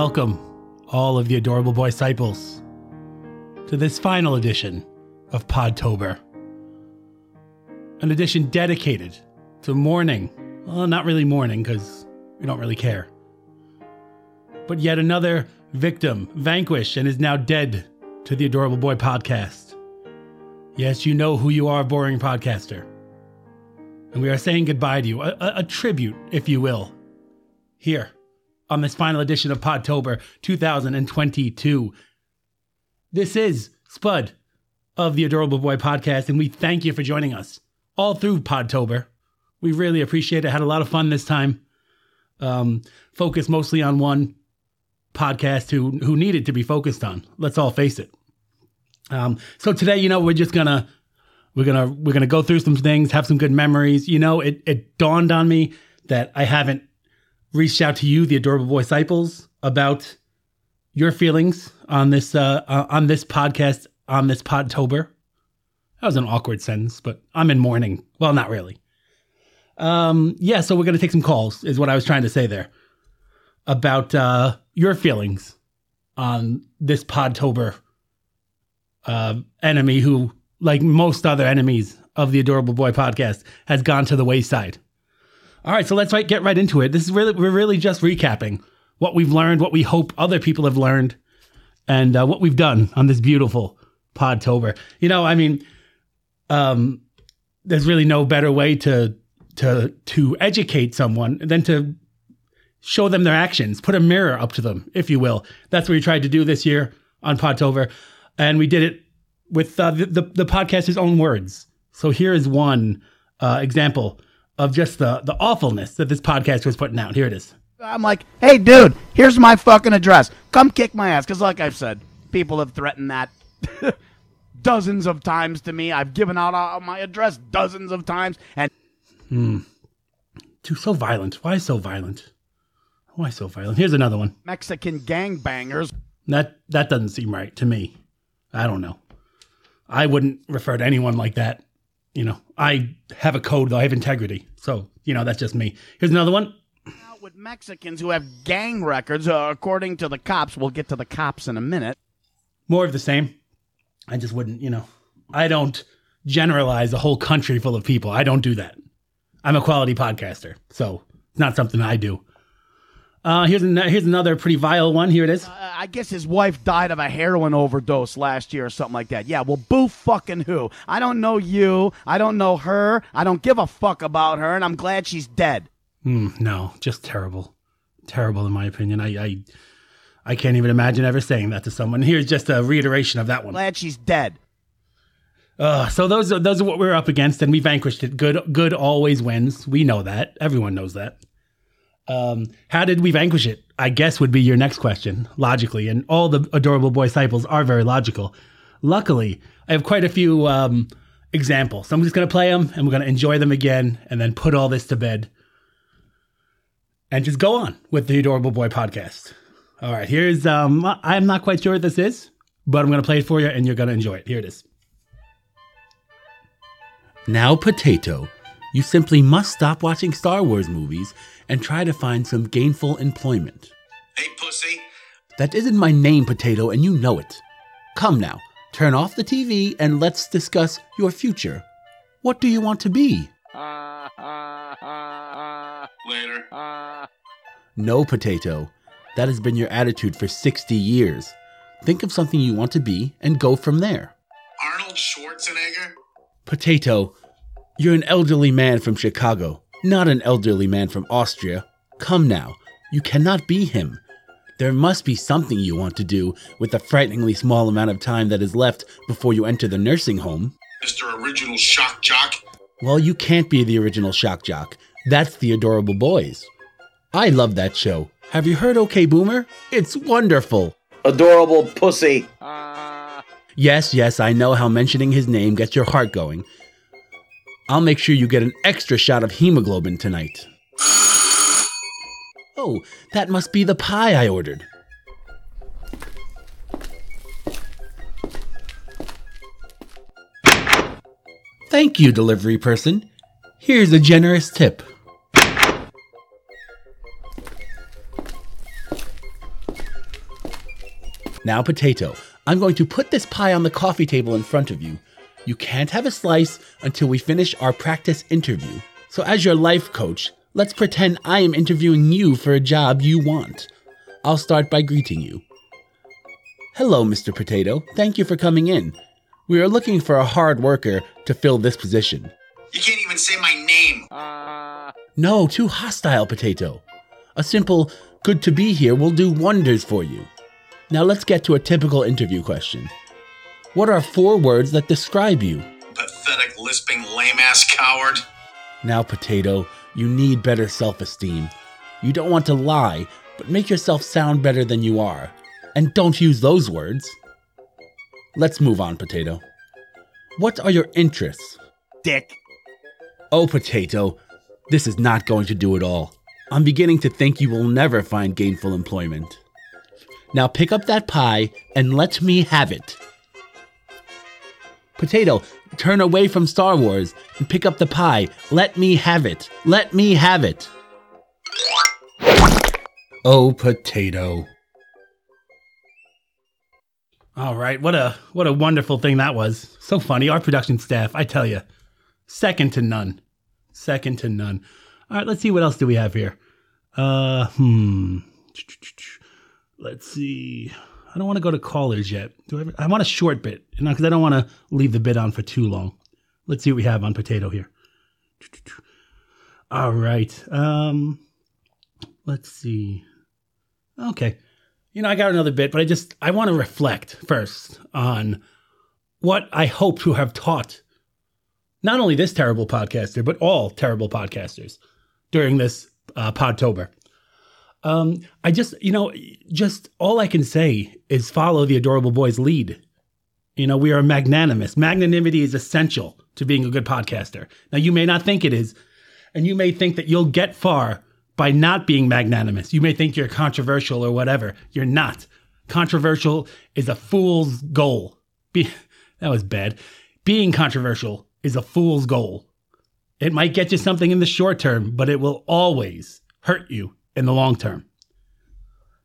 welcome all of the adorable boy disciples to this final edition of Podtober. An edition dedicated to mourning. Well, not really mourning because we don't really care. But yet another victim vanquished and is now dead to the Adorable Boy podcast. Yes, you know who you are, boring podcaster. And we are saying goodbye to you, a, a, a tribute, if you will, here on this final edition of Podtober 2022. This is Spud of the Adorable Boy podcast, and we thank you for joining us all through Podtober. We really appreciate it. Had a lot of fun this time. Um, focused mostly on one podcast who who needed to be focused on. Let's all face it. Um, so today, you know, we're just gonna we're gonna we're gonna go through some things, have some good memories. You know, it it dawned on me that I haven't reached out to you, the adorable boy disciples, about your feelings on this uh, uh, on this podcast on this Podtober. That was an awkward sentence, but I'm in mourning. Well, not really. Um, yeah, so we're gonna take some calls, is what I was trying to say there about uh, your feelings on this Podtober uh, enemy who, like most other enemies of the Adorable Boy podcast, has gone to the wayside. All right, so let's right, get right into it. This is really we're really just recapping what we've learned, what we hope other people have learned, and uh, what we've done on this beautiful Podtober. You know, I mean, um, there's really no better way to to to educate someone than to show them their actions, put a mirror up to them, if you will. That's what we tried to do this year on Podtober, and we did it with uh, the, the, the podcaster's own words. So here is one uh, example of just the the awfulness that this podcast was putting out. Here it is. I'm like, hey, dude, here's my fucking address. Come kick my ass. Because, like I've said, people have threatened that dozens of times to me. I've given out uh, my address dozens of times. And Too so violent. Why so violent? Why so violent? Here's another one. Mexican gangbangers. That that doesn't seem right to me. I don't know. I wouldn't refer to anyone like that. You know, I have a code though. I have integrity. So you know, that's just me. Here's another one. Out with Mexicans who have gang records, uh, according to the cops. We'll get to the cops in a minute. More of the same. I just wouldn't. You know, I don't generalize a whole country full of people. I don't do that. I'm a quality podcaster, so it's not something I do. Uh, here's an, here's another pretty vile one. Here it is. Uh, I guess his wife died of a heroin overdose last year or something like that. Yeah, well, boo fucking who? I don't know you. I don't know her. I don't give a fuck about her, and I'm glad she's dead. Hmm, no, just terrible, terrible in my opinion. I, I I can't even imagine ever saying that to someone. Here's just a reiteration of that one. Glad she's dead. Uh, so those are those are what we're up against, and we vanquished it. Good good always wins. We know that. Everyone knows that. Um, how did we vanquish it? I guess would be your next question, logically. And all the adorable boy disciples are very logical. Luckily, I have quite a few um, examples. So I'm just going to play them, and we're going to enjoy them again, and then put all this to bed, and just go on with the adorable boy podcast. All right, here's um, I'm not quite sure what this is, but I'm going to play it for you, and you're going to enjoy it. Here it is. Now, potato, you simply must stop watching Star Wars movies and try to find some gainful employment. Hey, pussy. That isn't my name, Potato, and you know it. Come now, turn off the TV and let's discuss your future. What do you want to be? Later. No, Potato. That has been your attitude for 60 years. Think of something you want to be and go from there. Arnold Schwarzenegger? Potato, you're an elderly man from Chicago, not an elderly man from Austria. Come now, you cannot be him. There must be something you want to do with the frighteningly small amount of time that is left before you enter the nursing home. Mr. Original Shock Jock? Well, you can't be the original shock jock. That's the adorable boys. I love that show. Have you heard OK Boomer? It's wonderful. adorable pussy. Yes, yes, I know how mentioning his name gets your heart going. I'll make sure you get an extra shot of hemoglobin tonight. Oh, that must be the pie I ordered. Thank you, delivery person. Here's a generous tip. Now, Potato, I'm going to put this pie on the coffee table in front of you. You can't have a slice until we finish our practice interview. So, as your life coach, let's pretend I am interviewing you for a job you want. I'll start by greeting you. Hello, Mr. Potato. Thank you for coming in. We are looking for a hard worker to fill this position. You can't even say my name. Ah. No, too hostile, Potato. A simple, good to be here will do wonders for you. Now let's get to a typical interview question. What are four words that describe you? Pathetic, lisping, lame ass coward. Now, Potato, you need better self esteem. You don't want to lie, but make yourself sound better than you are. And don't use those words. Let's move on, Potato. What are your interests? Dick. Oh, Potato, this is not going to do it all. I'm beginning to think you will never find gainful employment. Now pick up that pie and let me have it. Potato, turn away from Star Wars and pick up the pie. Let me have it. Let me have it. Oh, Potato. All right, what a what a wonderful thing that was. So funny. Our production staff, I tell you, second to none. Second to none. All right, let's see what else do we have here. Uh, hmm. Let's see. I don't want to go to callers yet. Do I? I want a short bit, you know, because I don't want to leave the bit on for too long. Let's see what we have on potato here. All right. Um, let's see. Okay. You know, I got another bit, but I just I want to reflect first on what I hope to have taught not only this terrible podcaster, but all terrible podcasters during this uh, Podtober. Um, I just, you know, just all I can say is follow the adorable boy's lead. You know, we are magnanimous. Magnanimity is essential to being a good podcaster. Now, you may not think it is, and you may think that you'll get far by not being magnanimous. You may think you're controversial or whatever. You're not. Controversial is a fool's goal. Be- that was bad. Being controversial is a fool's goal. It might get you something in the short term, but it will always hurt you in the long term.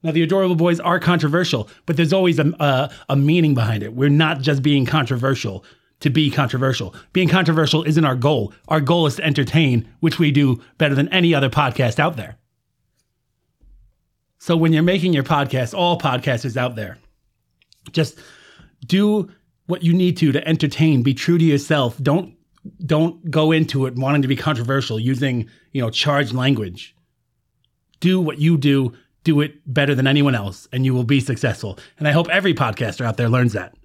Now, the adorable boys are controversial, but there's always a, a, a, meaning behind it. We're not just being controversial to be controversial. Being controversial isn't our goal. Our goal is to entertain, which we do better than any other podcast out there. So, when you're making your podcast, all podcasters out there, just do what you need to to entertain. Be true to yourself. Don't don't go into it wanting to be controversial using you know charged language do what you do, do it better than anyone else, and you will be successful. And I hope every podcaster out there learns that.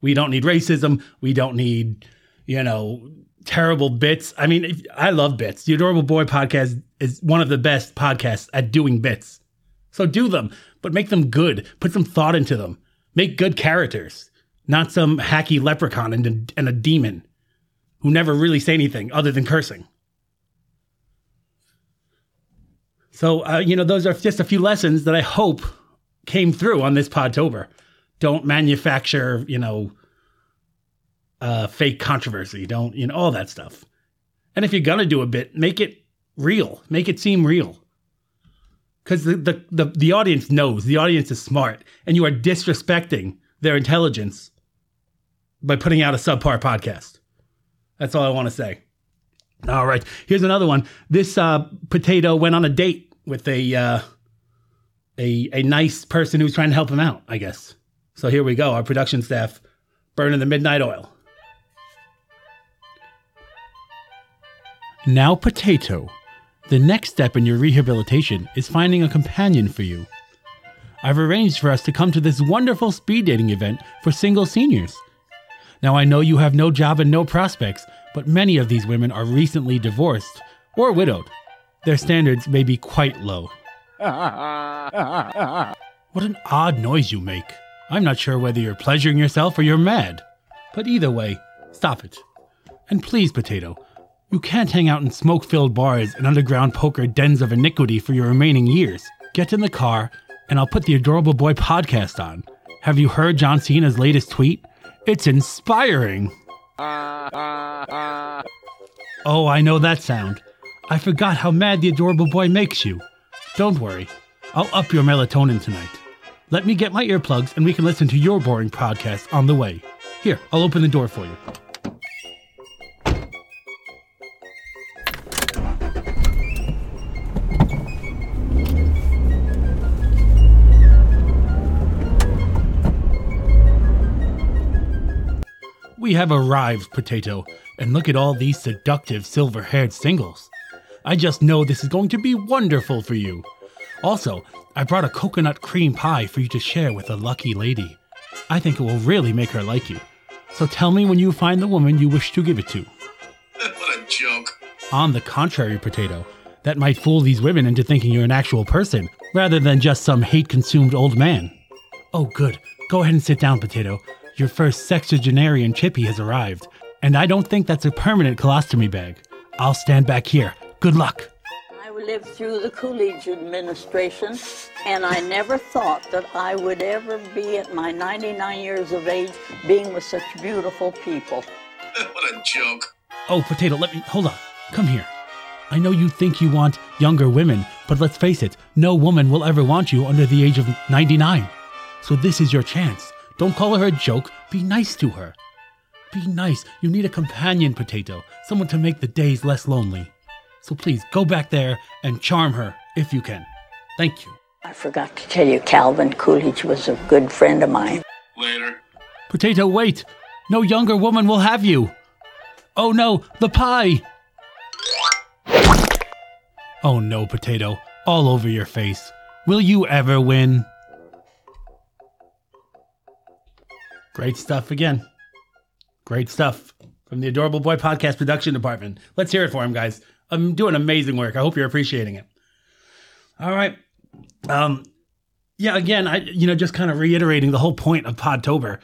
We don't need racism. We don't need, you know, terrible bits. I mean, I love bits. The Adorable Boy podcast is one of the best podcasts at doing bits. So do them, but make them good. Put some thought into them. Make good characters, not some hacky leprechaun and a, and a demon who never really say anything other than cursing. So, uh, you know, those are just a few lessons that I hope came through on this Podtober. Don't manufacture, you know, uh, fake controversy. Don't, you know, all that stuff. And if you're going to do a bit, make it real, make it seem real. Because the, the, the, the audience knows, the audience is smart, and you are disrespecting their intelligence by putting out a subpar podcast. That's all I want to say. All right, here's another one. This uh, potato went on a date with a uh, a a nice person who's trying to help him out. I guess. So here we go. Our production staff burning the midnight oil. Now, potato. The next step in your rehabilitation is finding a companion for you. I've arranged for us to come to this wonderful speed dating event for single seniors. Now, I know you have no job and no prospects, but many of these women are recently divorced or widowed. Their standards may be quite low. what an odd noise you make. I'm not sure whether you're pleasuring yourself or you're mad. But either way, stop it. And please, Potato, you can't hang out in smoke filled bars and underground poker dens of iniquity for your remaining years. Get in the car, and I'll put the Adorable Boy podcast on. Have you heard John Cena's latest tweet? It's inspiring. Oh, I know that sound. I forgot how mad the adorable boy makes you. Don't worry, I'll up your melatonin tonight. Let me get my earplugs and we can listen to your boring podcast on the way. Here, I'll open the door for you. We have arrived, Potato, and look at all these seductive silver haired singles. I just know this is going to be wonderful for you. Also, I brought a coconut cream pie for you to share with a lucky lady. I think it will really make her like you. So tell me when you find the woman you wish to give it to. what a joke. On the contrary, Potato, that might fool these women into thinking you're an actual person, rather than just some hate consumed old man. Oh, good. Go ahead and sit down, Potato. Your first sexagenarian chippy has arrived, and I don't think that's a permanent colostomy bag. I'll stand back here. Good luck. I lived through the Coolidge administration, and I never thought that I would ever be at my 99 years of age being with such beautiful people. what a joke. Oh, Potato, let me. Hold on. Come here. I know you think you want younger women, but let's face it, no woman will ever want you under the age of 99. So this is your chance. Don't call her a joke. Be nice to her. Be nice. You need a companion, Potato. Someone to make the days less lonely. So please go back there and charm her if you can. Thank you. I forgot to tell you, Calvin Coolidge was a good friend of mine. Later. Potato, wait! No younger woman will have you! Oh no, the pie! Oh no, Potato, all over your face. Will you ever win? Great stuff again. Great stuff from the Adorable Boy Podcast production department. Let's hear it for him, guys. I'm doing amazing work. I hope you're appreciating it. All right. Um, yeah, again, I you know just kind of reiterating the whole point of Podtober,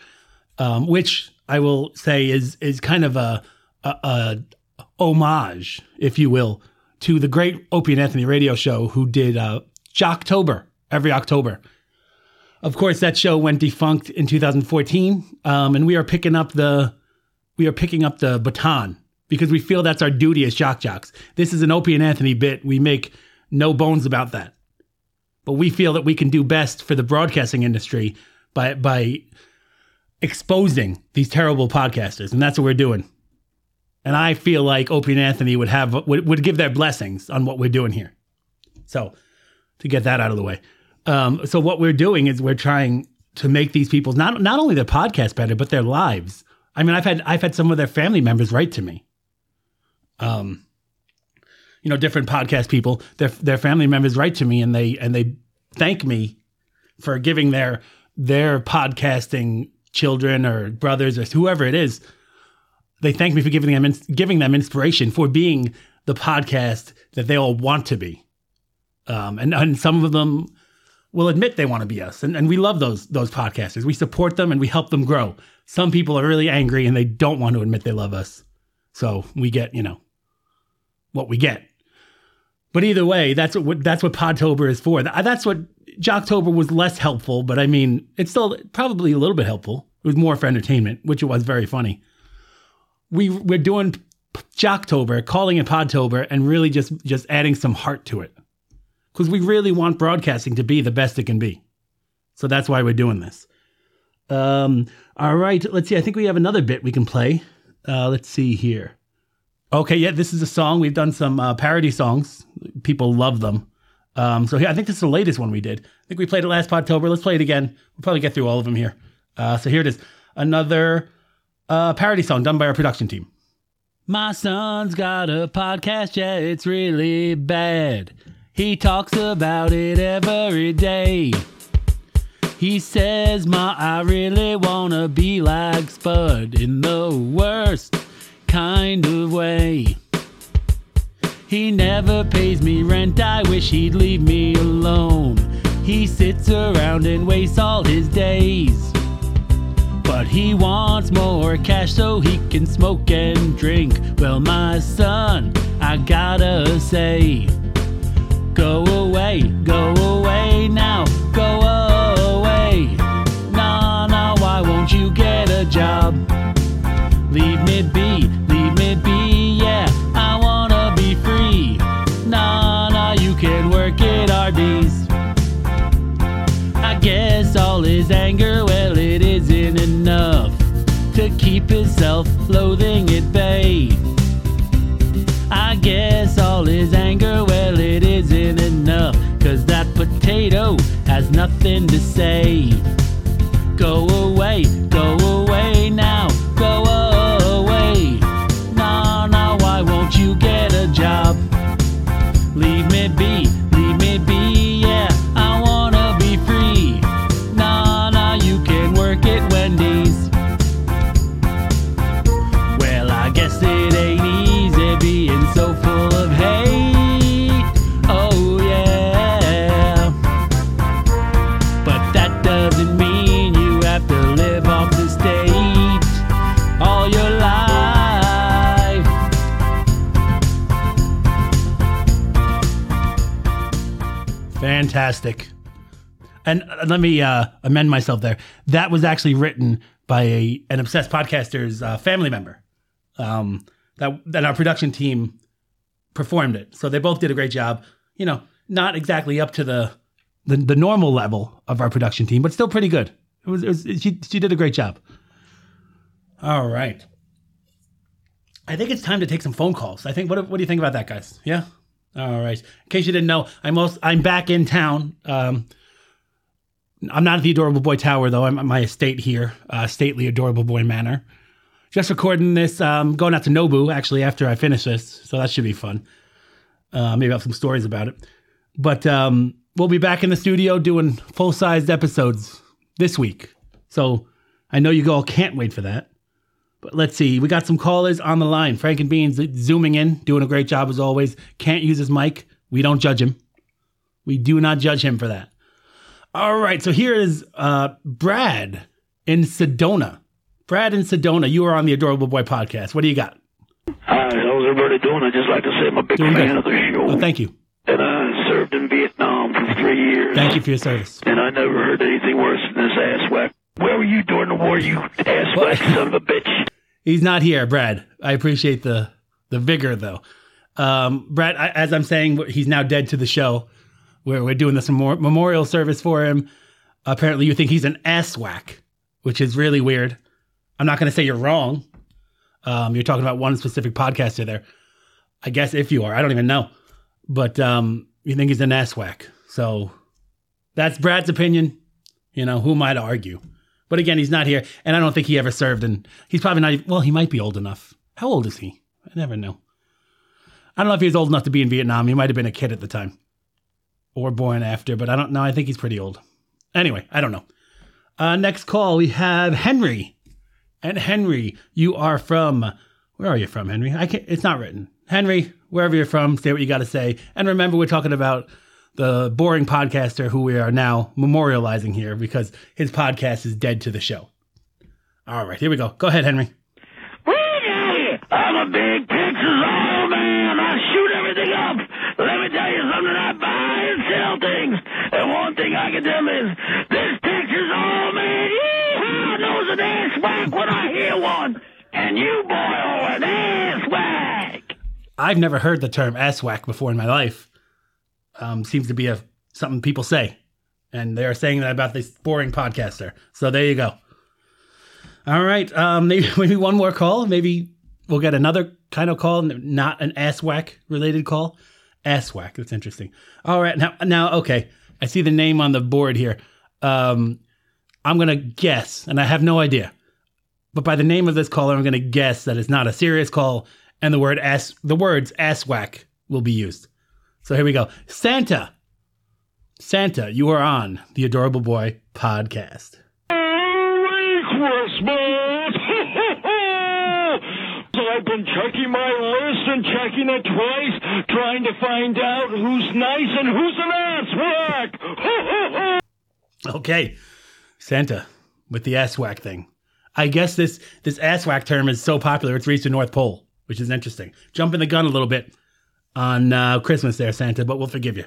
um, which I will say is is kind of a, a, a homage, if you will, to the great Opie and Anthony radio show who did uh, Jocktober every October. Of course, that show went defunct in 2014, um, and we are picking up the we are picking up the baton because we feel that's our duty as shock jocks. This is an Opie and Anthony bit. We make no bones about that. But we feel that we can do best for the broadcasting industry by by exposing these terrible podcasters, and that's what we're doing. And I feel like Opie and Anthony would have would, would give their blessings on what we're doing here. So to get that out of the way. Um, so what we're doing is we're trying to make these people not not only their podcast better, but their lives. I mean, I've had I've had some of their family members write to me. Um, you know, different podcast people, their their family members write to me and they and they thank me for giving their their podcasting children or brothers or whoever it is. They thank me for giving them giving them inspiration for being the podcast that they all want to be. Um, and and some of them will admit they want to be us, and, and we love those those podcasters. We support them and we help them grow. Some people are really angry and they don't want to admit they love us, so we get you know what we get. But either way, that's what that's what Podtober is for. That's what Jocktober was less helpful, but I mean, it's still probably a little bit helpful. It was more for entertainment, which it was very funny. We we're doing Jocktober, calling it Podtober, and really just just adding some heart to it because we really want broadcasting to be the best it can be. So that's why we're doing this. Um, all right, let's see. I think we have another bit we can play. Uh, let's see here. Okay, yeah, this is a song. We've done some uh, parody songs. People love them. Um, so here, I think this is the latest one we did. I think we played it last October. Let's play it again. We'll probably get through all of them here. Uh, so here it is. Another uh, parody song done by our production team. My son's got a podcast, yeah, it's really bad. He talks about it every day. He says, Ma, I really wanna be like Spud in the worst kind of way. He never pays me rent, I wish he'd leave me alone. He sits around and wastes all his days. But he wants more cash so he can smoke and drink. Well, my son, I gotta say, go away, go away now, go away. His anger, well, it isn't enough to keep his self loathing at bay. I guess all his anger, well, it isn't enough. Cause that potato has nothing to say. Go away, go away Fantastic. And uh, let me uh, amend myself there. That was actually written by a, an obsessed podcaster's uh, family member. Um, that that our production team performed it, so they both did a great job. You know, not exactly up to the the, the normal level of our production team, but still pretty good. It was, it was she she did a great job. All right. I think it's time to take some phone calls. I think what what do you think about that, guys? Yeah. All right. In case you didn't know, I'm most, I'm back in town. Um, I'm not at the Adorable Boy Tower though. I'm at my estate here, uh, stately Adorable Boy Manor. Just recording this, um, going out to Nobu actually after I finish this, so that should be fun. Uh, maybe I'll have some stories about it. But um, we'll be back in the studio doing full sized episodes this week. So I know you all can't wait for that. Let's see. We got some callers on the line. Frank and Beans zooming in, doing a great job as always. Can't use his mic. We don't judge him. We do not judge him for that. All right. So here is uh, Brad in Sedona. Brad in Sedona, you are on the Adorable Boy podcast. What do you got? Hi, how's everybody doing? I'd just like to say I'm a big Doing fan good. of the show. Oh, thank you. and I served in Vietnam for three years. Thank you for your service. And I never heard anything worse than this ass whack. Where were you during the war, you ass whack son of a bitch? He's not here, Brad. I appreciate the the vigor, though. Um, Brad, I, as I'm saying, he's now dead to the show. We're, we're doing this memor- memorial service for him. Apparently, you think he's an ass whack, which is really weird. I'm not going to say you're wrong. Um, you're talking about one specific podcaster there. I guess if you are, I don't even know. But um, you think he's an ass whack. So that's Brad's opinion. You know, who am I to argue? But again, he's not here, and I don't think he ever served. And he's probably not. Well, he might be old enough. How old is he? I never know. I don't know if he was old enough to be in Vietnam. He might have been a kid at the time, or born after. But I don't know. I think he's pretty old. Anyway, I don't know. Uh, next call we have Henry, and Henry, you are from. Where are you from, Henry? I can't. It's not written. Henry, wherever you're from, say what you got to say. And remember, we're talking about the boring podcaster who we are now memorializing here because his podcast is dead to the show. All right, here we go. Go ahead, Henry. I'm a big Texas oil man. I shoot everything up. Let me tell you something. I buy and sell things. And one thing I can tell is this Texas oil man, yeehaw, knows an ass whack when I hear one. And you boy are an ass whack. I've never heard the term ass whack before in my life. Um, seems to be a something people say, and they are saying that about this boring podcaster. So there you go. All right, um, maybe maybe one more call. Maybe we'll get another kind of call, not an ass whack related call. Ass whack. That's interesting. All right, now now okay. I see the name on the board here. Um, I'm gonna guess, and I have no idea. But by the name of this caller, I'm to guess that it's not a serious call, and the word ass, the words ass whack will be used. So here we go. Santa, Santa, you are on the Adorable Boy podcast. Merry Christmas! so I've been checking my list and checking it twice, trying to find out who's nice and who's an ass whack. Okay, Santa, with the ass whack thing. I guess this this ass whack term is so popular it's reached the North Pole, which is interesting. Jumping the gun a little bit on uh, Christmas there, Santa, but we'll forgive you.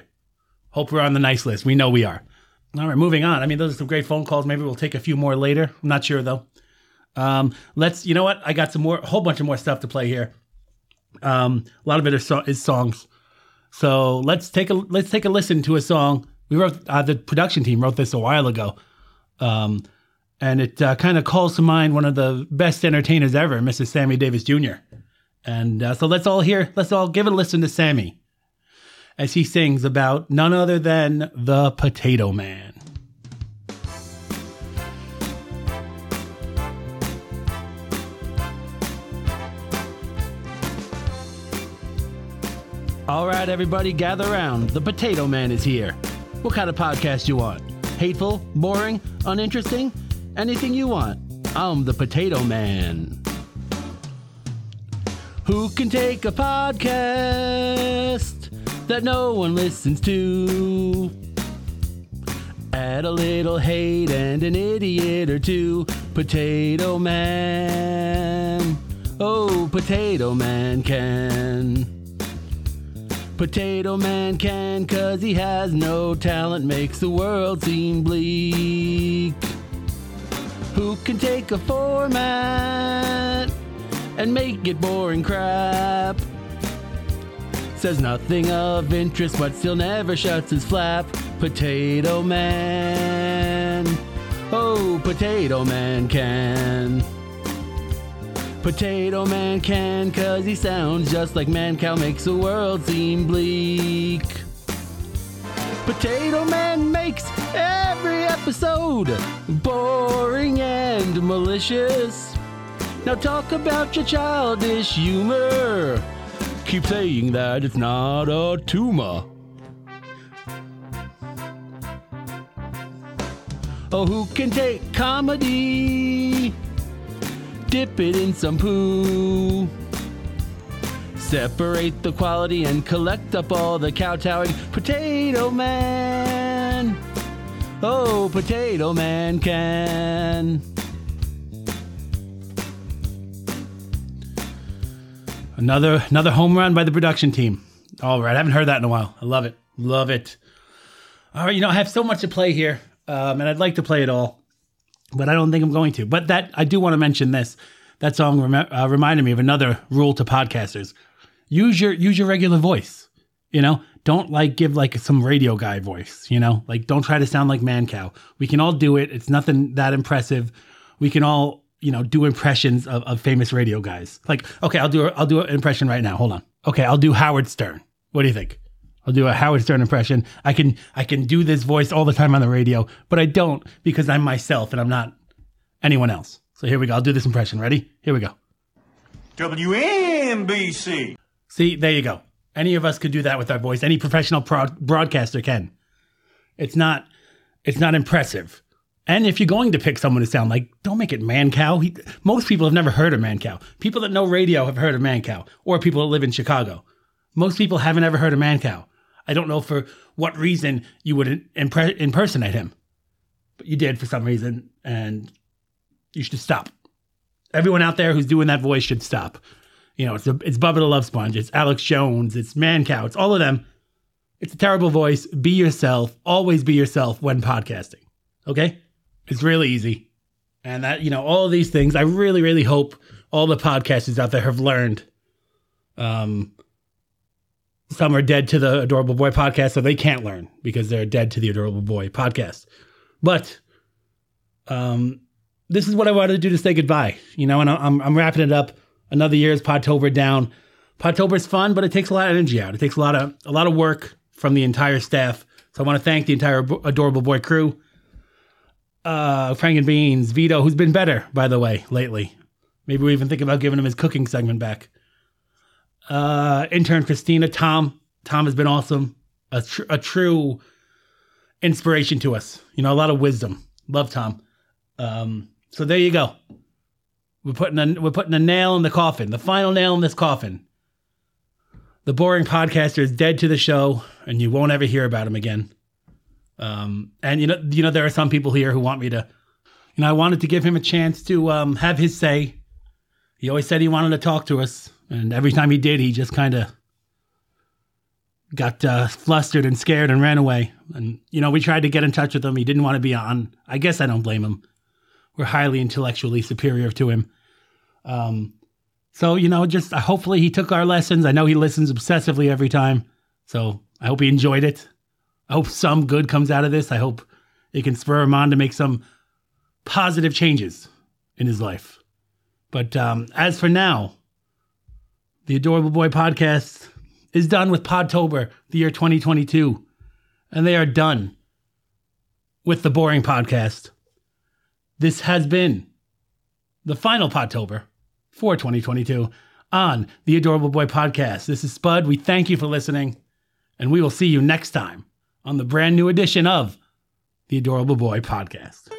Hope we're on the nice list. We know we are. All right, moving on. I mean, those are some great phone calls. Maybe we'll take a few more later. I'm not sure though. Um, let's. You know what? I got some more, a whole bunch of more stuff to play here. Um, a lot of it is, so- is songs. So let's take a let's take a listen to a song. We wrote uh, the production team wrote this a while ago. Um, and it uh, kind of calls to mind one of the best entertainers ever, Mrs. Sammy Davis Jr. And uh, so let's all hear, let's all give a listen to Sammy as he sings about none other than the Potato Man. All right, everybody, gather around. The Potato Man is here. What kind of podcast you want? Hateful, boring, uninteresting? Anything you want. I'm the Potato Man. Who can take a podcast that no one listens to? Add a little hate and an idiot or two. Potato Man. Oh, Potato Man can. Potato Man can, cause he has no talent, makes the world seem bleak. Who can take a format and make it boring crap? Says nothing of interest, but still never shuts his flap. Potato Man. Oh, Potato Man can. Potato Man can, cause he sounds just like Mancow, makes the world seem bleak. Potato Man makes every episode boring and malicious. Now talk about your childish humor. Keep saying that it's not a tumor. Oh, who can take comedy? Dip it in some poo. Separate the quality and collect up all the kowtowing. Potato Man. Oh, Potato Man can. Another another home run by the production team. All right, I haven't heard that in a while. I love it. Love it. All right, you know, I have so much to play here, um, and I'd like to play it all, but I don't think I'm going to. But that I do want to mention this. That song rem- uh, reminded me of another rule to podcasters: use your use your regular voice. You know, don't like give like some radio guy voice. You know, like don't try to sound like Mancow. We can all do it. It's nothing that impressive. We can all you know do impressions of, of famous radio guys. Like, okay, I'll do a, I'll do an impression right now. Hold on. Okay, I'll do Howard Stern. What do you think? I'll do a Howard Stern impression. I can I can do this voice all the time on the radio, but I don't because I'm myself and I'm not anyone else. So here we go. I'll do this impression. Ready? Here we go. WNBC. See, there you go. Any of us could do that with our voice. Any professional pro- broadcaster can. It's not it's not impressive. And if you're going to pick someone to sound like, don't make it Mancow. He, most people have never heard of Mancow. People that know radio have heard of Mancow, or people that live in Chicago. Most people haven't ever heard of Mancow. I don't know for what reason you would impre- impersonate him, but you did for some reason, and you should stop. Everyone out there who's doing that voice should stop. You know, it's a, it's Bubba the Love Sponge, it's Alex Jones, it's Mancow, it's all of them. It's a terrible voice. Be yourself. Always be yourself when podcasting. Okay? It's really easy. And that, you know, all these things, I really, really hope all the podcasters out there have learned. Um, some are dead to the Adorable Boy podcast, so they can't learn because they're dead to the Adorable Boy podcast. But um, this is what I wanted to do to say goodbye. You know, and I'm I'm wrapping it up. Another year's Podtober down. Podtober's fun, but it takes a lot of energy out. It takes a lot of a lot of work from the entire staff. So I want to thank the entire Adorable Boy crew. Uh, Frank and Beans, Vito, who's been better, by the way, lately. Maybe we even think about giving him his cooking segment back. Uh, intern Christina, Tom. Tom has been awesome. A, tr- a true inspiration to us. You know, a lot of wisdom. Love Tom. Um, so there you go. We're putting a we're putting a nail in the coffin, the final nail in this coffin. The boring podcaster is dead to the show, and you won't ever hear about him again. Um, and you know, you know, there are some people here who want me to, you know, I wanted to give him a chance to um, have his say. He always said he wanted to talk to us, and every time he did, he just kind of got uh, flustered and scared and ran away. And you know, we tried to get in touch with him. He didn't want to be on. I guess I don't blame him. We're highly intellectually superior to him. Um, so you know, just uh, hopefully he took our lessons. I know he listens obsessively every time. So I hope he enjoyed it. I hope some good comes out of this. I hope it can spur him on to make some positive changes in his life. But um, as for now, the Adorable Boy podcast is done with Podtober, the year 2022, and they are done with the boring podcast. This has been the final Podtober for 2022 on the Adorable Boy podcast. This is Spud. We thank you for listening, and we will see you next time on the brand new edition of the Adorable Boy podcast.